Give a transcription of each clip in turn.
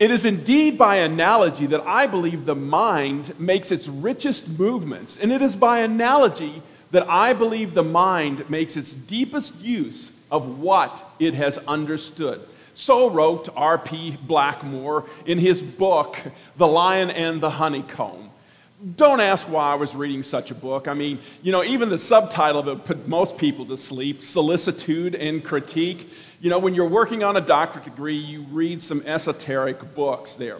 It is indeed by analogy that I believe the mind makes its richest movements, and it is by analogy that I believe the mind makes its deepest use of what it has understood. So wrote R.P. Blackmur in his book, The Lion and the Honeycomb. Don't ask why I was reading such a book. I mean, you know, even the subtitle of it put most people to sleep Solicitude and Critique. You know, when you're working on a doctorate degree, you read some esoteric books there.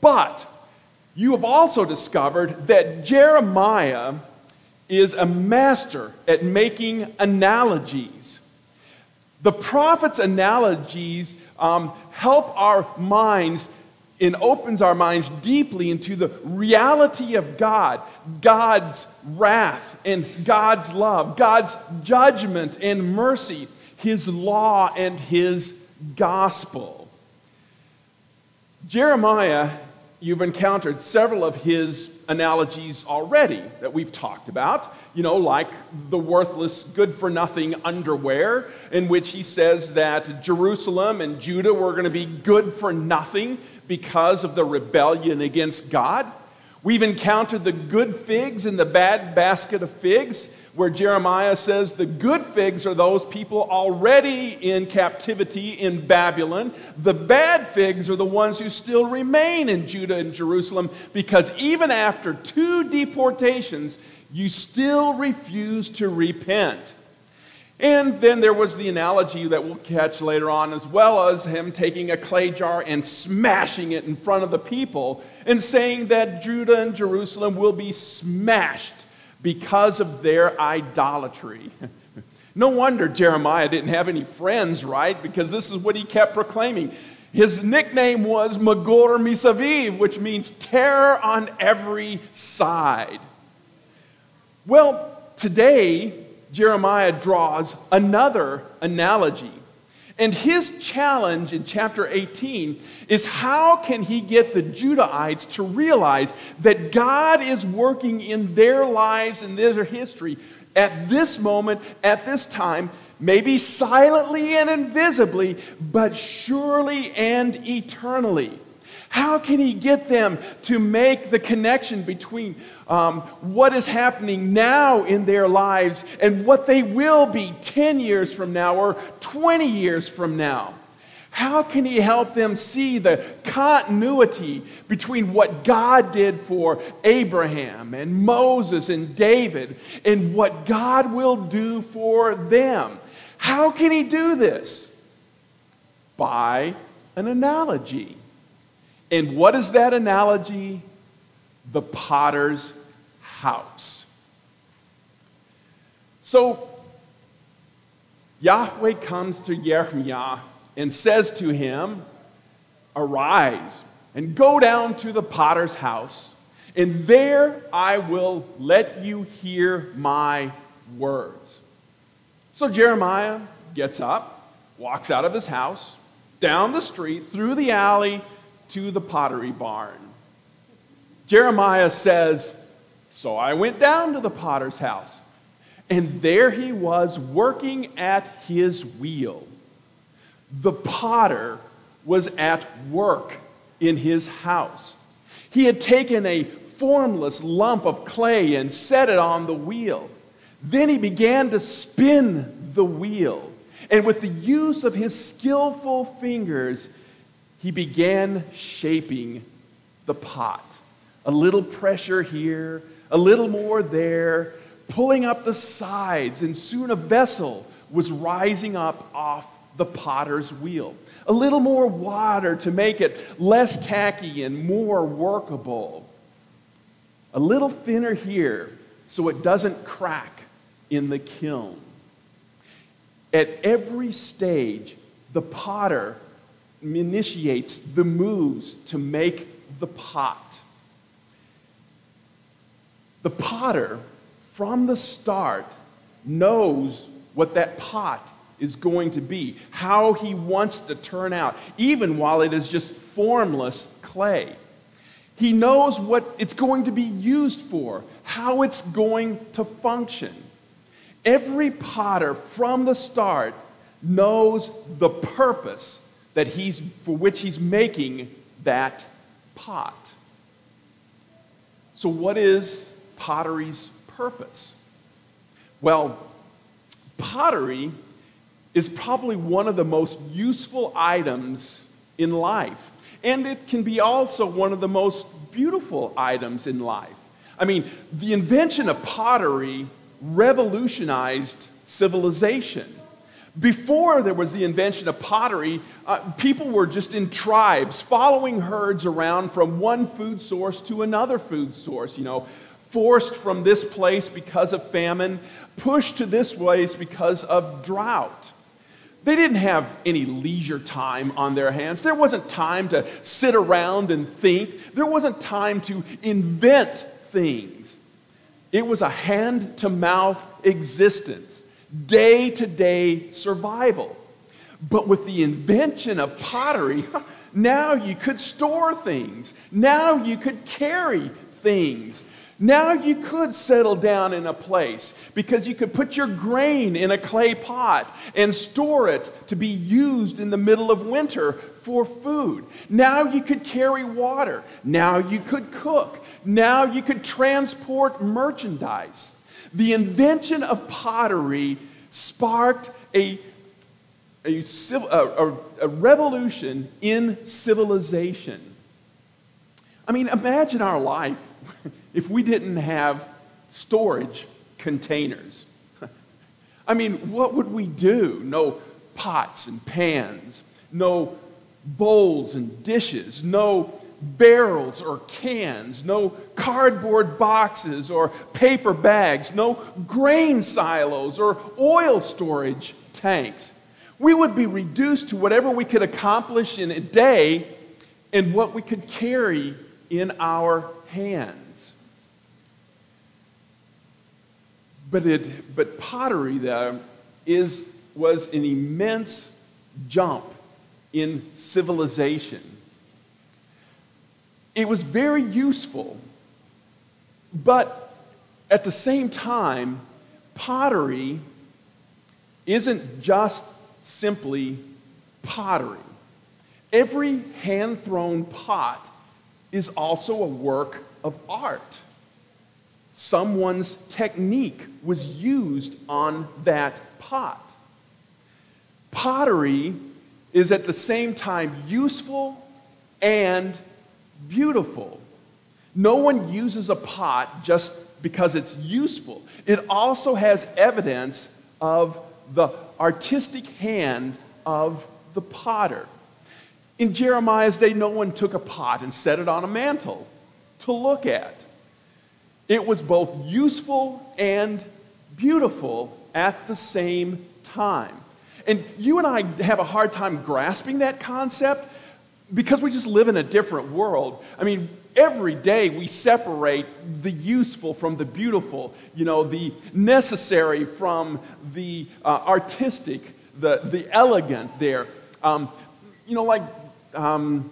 But you have also discovered that Jeremiah is a master at making analogies. The prophet's analogies um, help our minds and opens our minds deeply into the reality of God, God's wrath and God's love, God's judgment and mercy, His law and His gospel. Jeremiah you've encountered several of his analogies already that we've talked about, you know, like the worthless, good for nothing underwear, in which he says that Jerusalem and Judah were going to be good for nothing because of the rebellion against God. We've encountered the good figs and the bad basket of figs where Jeremiah says the good figs are those people already in captivity in Babylon. The bad figs are the ones who still remain in Judah and Jerusalem because even after two deportations, you still refuse to repent. And then there was the analogy that we'll catch later on, as well as him taking a clay jar and smashing it in front of the people and saying that Judah and Jerusalem will be smashed because of their idolatry. no wonder Jeremiah didn't have any friends, right? Because this is what he kept proclaiming. His nickname was Magor Misaviv, which means terror on every side. Well, today, Jeremiah draws another analogy and his challenge in chapter 18 is how can he get the Judahites to realize that God is working in their lives and their history at this moment, at this time, maybe silently and invisibly, but surely and eternally. How can he get them to make the connection between um, what is happening now in their lives and what they will be 10 years from now or 20 years from now? How can he help them see the continuity between what God did for Abraham and Moses and David and what God will do for them? How can he do this? By an analogy. And what is that analogy? The potter's house. So Yahweh comes to Jeremiah and says to him, Arise and go down to the potter's house, and there I will let you hear my words. So Jeremiah gets up, walks out of his house, down the street, through the alley to the pottery barn. Jeremiah says, so I went down to the potter's house, and there he was working at his wheel. The potter was at work in his house. He had taken a formless lump of clay and set it on the wheel. Then he began to spin the wheel. And with the use of his skillful fingers, he began shaping the pot. A little pressure here, a little more there, pulling up the sides, and soon a vessel was rising up off the potter's wheel. A little more water to make it less tacky and more workable. A little thinner here so it doesn't crack in the kiln. At every stage, the potter initiates the moves to make the pot. The potter, from the start, knows what that pot is going to be, how he wants to turn out, even while it is just formless clay. He knows what it's going to be used for, how it's going to function. Every potter from the start knows the purpose that he's, for which he's making that pot. So, what is pottery's purpose? Well, pottery is probably one of the most useful items in life. And it can be also one of the most beautiful items in life. I mean, the invention of pottery revolutionized civilization. Before there was the invention of pottery, uh, people were just in tribes, following herds around from one food source to another food source, you know, forced from this place because of famine, pushed to this place because of drought. They didn't have any leisure time on their hands. There wasn't time to sit around and think. There wasn't time to invent things. It was a hand to mouth existence, day to day survival. But with the invention of pottery, now you could store things, now you could carry things. Now you could settle down in a place because you could put your grain in a clay pot and store it to be used in the middle of winter for food. Now you could carry water. Now you could cook. Now you could transport merchandise. The invention of pottery sparked a, a, a, a revolution in civilization. I mean, imagine our life if we didn't have storage containers. I mean, what would we do? No pots and pans, no bowls and dishes, no barrels or cans, no cardboard boxes or paper bags, no grain silos or oil storage tanks. We would be reduced to whatever we could accomplish in a day and what we could carry in our hands. But, it, but pottery, though, is, was an immense jump in civilization. It was very useful, but at the same time, pottery isn't just simply pottery. Every hand thrown pot is also a work of art. Someone's technique was used on that pot. Pottery is at the same time useful and beautiful. No one uses a pot just because it's useful, it also has evidence of the artistic hand of the potter. In Jeremiah's day, no one took a pot and set it on a mantle to look at. It was both useful and beautiful at the same time. And you and I have a hard time grasping that concept because we just live in a different world. I mean, every day we separate the useful from the beautiful, you know, the necessary from the uh, artistic, the, the elegant there. Um, you know, like um,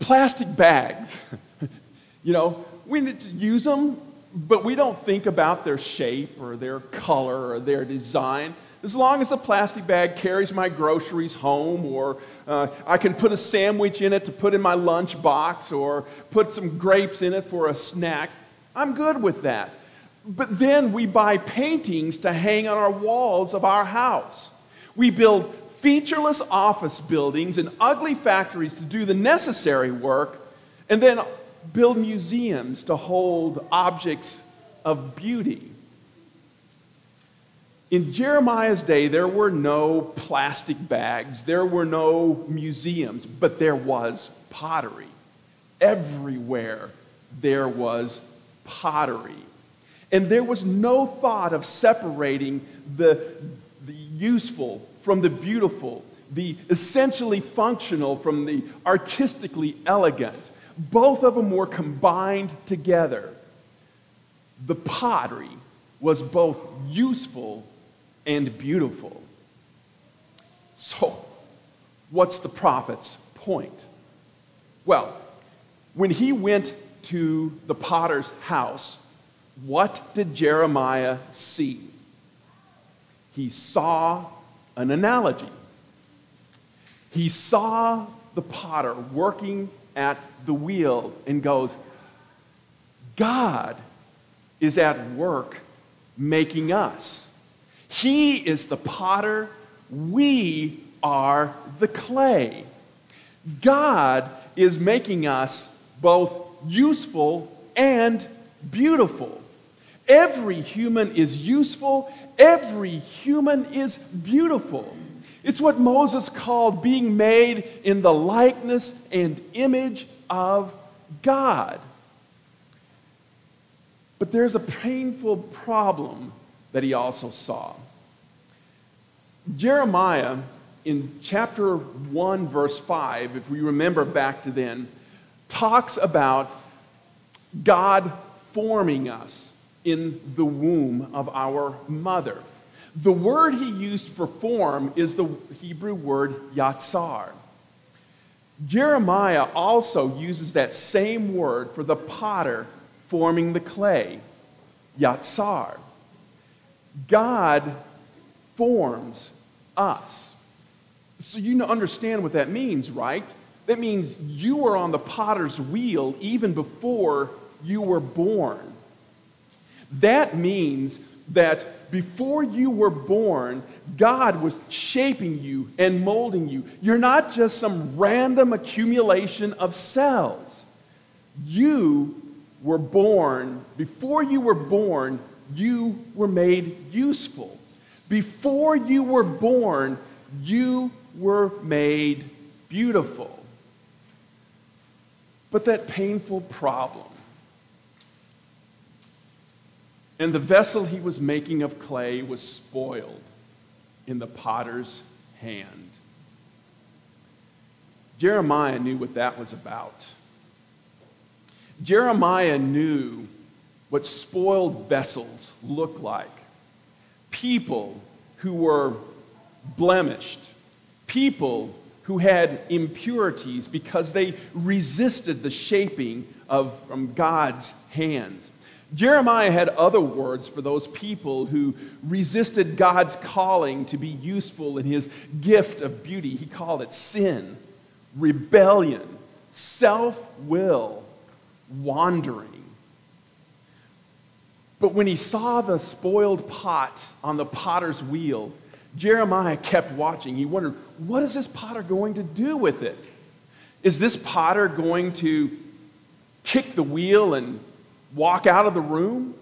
plastic bags. you know, we need to use them, but we don't think about their shape or their color or their design. As long as the plastic bag carries my groceries home, or uh, I can put a sandwich in it to put in my lunch box, or put some grapes in it for a snack, I'm good with that. But then we buy paintings to hang on our walls of our house. We build featureless office buildings and ugly factories to do the necessary work, and then build museums to hold objects of beauty. In Jeremiah's day, there were no plastic bags, there were no museums, but there was pottery. Everywhere there was pottery. And there was no thought of separating the, the useful from the beautiful, the essentially functional from the artistically elegant. Both of them were combined together. The pottery was both useful and beautiful. So, what's the prophet's point? Well, when he went to the potter's house, what did Jeremiah see? He saw an analogy. He saw the potter working at the wheel and goes, God is at work making us. He is the potter, we are the clay. God is making us both useful and beautiful. Every human is useful, every human is beautiful. It's what Moses called being made in the likeness and image of God. But there's a painful problem that he also saw. Jeremiah, in chapter 1, verse 5, if we remember back to then, talks about God forming us in the womb of our mother. The word he used for form is the Hebrew word yatsar. Jeremiah also uses that same word for the potter forming the clay, yatsar. God forms us. So you understand what that means, right? That means you were on the potter's wheel even before you were born. That means that before you were born, God was shaping you and molding you. You're not just some random accumulation of cells. You were born, before you were born, you were made useful. Before you were born, you were made beautiful. But that painful problem, and the vessel he was making of clay was spoiled in the potter's hand. Jeremiah knew what that was about. Jeremiah knew what spoiled vessels look like people who were blemished, people who had impurities because they resisted the shaping of from God's hands. Jeremiah had other words for those people who resisted God's calling to be useful in his gift of beauty. He called it sin, rebellion, self will, wandering. But when he saw the spoiled pot on the potter's wheel, Jeremiah kept watching. He wondered, what is this potter going to do with it? Is this potter going to kick the wheel and walk out of the room?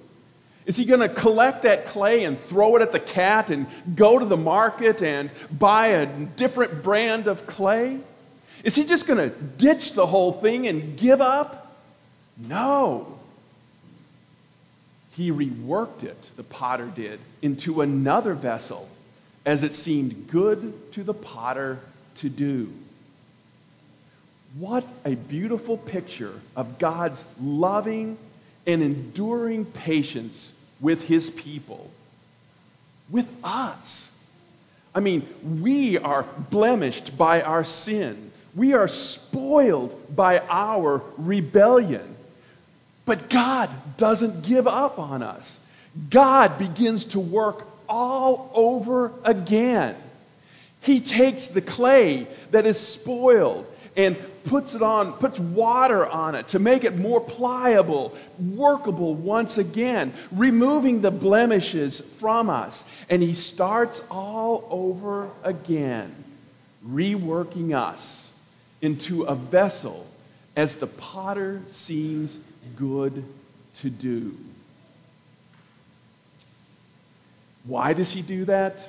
Is he going to collect that clay and throw it at the cat and go to the market and buy a different brand of clay? Is he just going to ditch the whole thing and give up? No. He reworked it, the potter did, into another vessel as it seemed good to the potter to do. What a beautiful picture of God's loving and enduring patience with his people, with us. I mean, we are blemished by our sin. We are spoiled by our rebellion. But God doesn't give up on us. God begins to work all over again. He takes the clay that is spoiled and puts it on, puts water on it to make it more pliable, workable once again, removing the blemishes from us. And he starts all over again, reworking us into a vessel as the potter seems good to do. Why does he do that?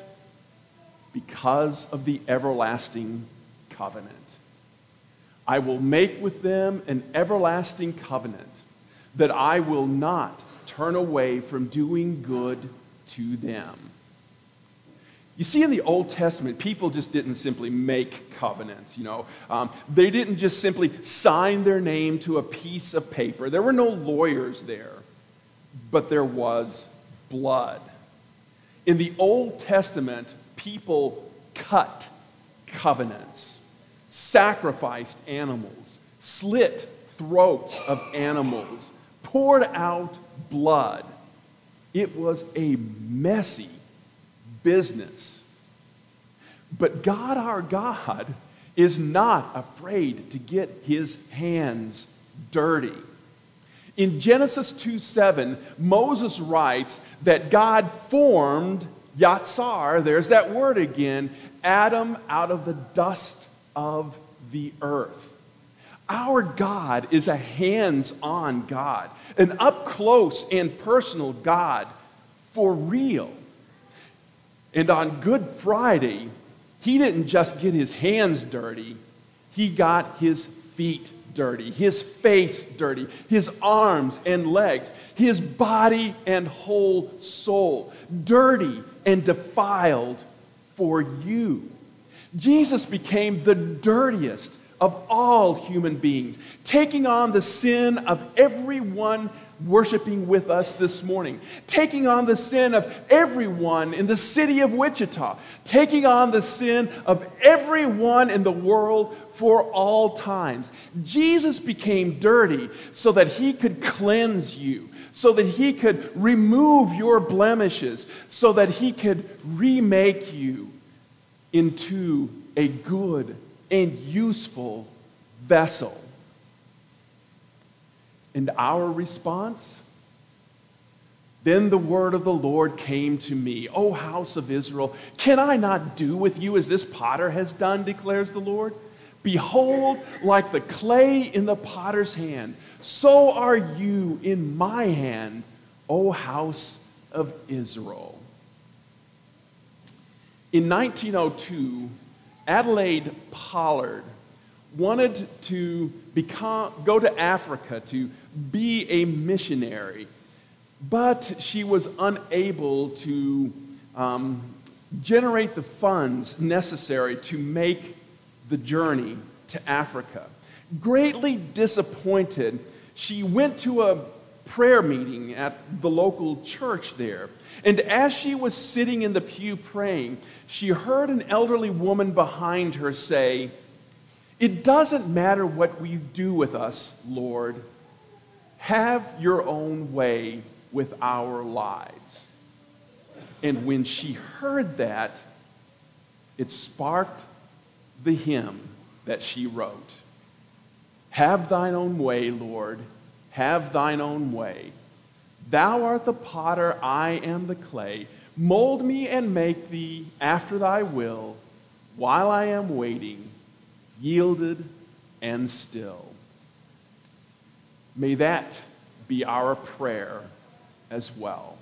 Because of the everlasting covenant. I will make with them an everlasting covenant that I will not turn away from doing good to them. You see, in the Old Testament, people just didn't simply make covenants, you know. Um, they didn't just simply sign their name to a piece of paper. There were no lawyers there, but there was blood. In the Old Testament, people cut covenants, sacrificed animals, slit throats of animals, poured out blood. It was a messy business. But God, our God, is not afraid to get his hands dirty. In Genesis 2 7, Moses writes that God formed Yatsar, there's that word again, Adam out of the dust of the earth. Our God is a hands on God, an up close and personal God for real. And on Good Friday, he didn't just get his hands dirty, he got his feet dirty, his face dirty, his arms and legs, his body and whole soul dirty and defiled for you. Jesus became the dirtiest of all human beings, taking on the sin of everyone worshiping with us this morning, taking on the sin of everyone in the city of Wichita, taking on the sin of everyone in the world for all times. Jesus became dirty so that he could cleanse you, so that he could remove your blemishes, so that he could remake you into a good and useful vessel. And our response? Then the word of the Lord came to me, O house of Israel, can I not do with you as this potter has done, declares the Lord? Behold, like the clay in the potter's hand, so are you in my hand, O house of Israel. In 1902, Adelaide Pollard wanted to become, go to Africa to be a missionary, but she was unable to um, generate the funds necessary to make the journey to Africa. Greatly disappointed, she went to a prayer meeting at the local church there. And as she was sitting in the pew praying, she heard an elderly woman behind her say, It doesn't matter what you do with us, Lord. Have your own way with our lives. And when she heard that, it sparked the hymn that she wrote Have thine own way, Lord, have thine own way. Thou art the potter, I am the clay. Mold me and make thee after thy will, while I am waiting, yielded and still. May that be our prayer as well.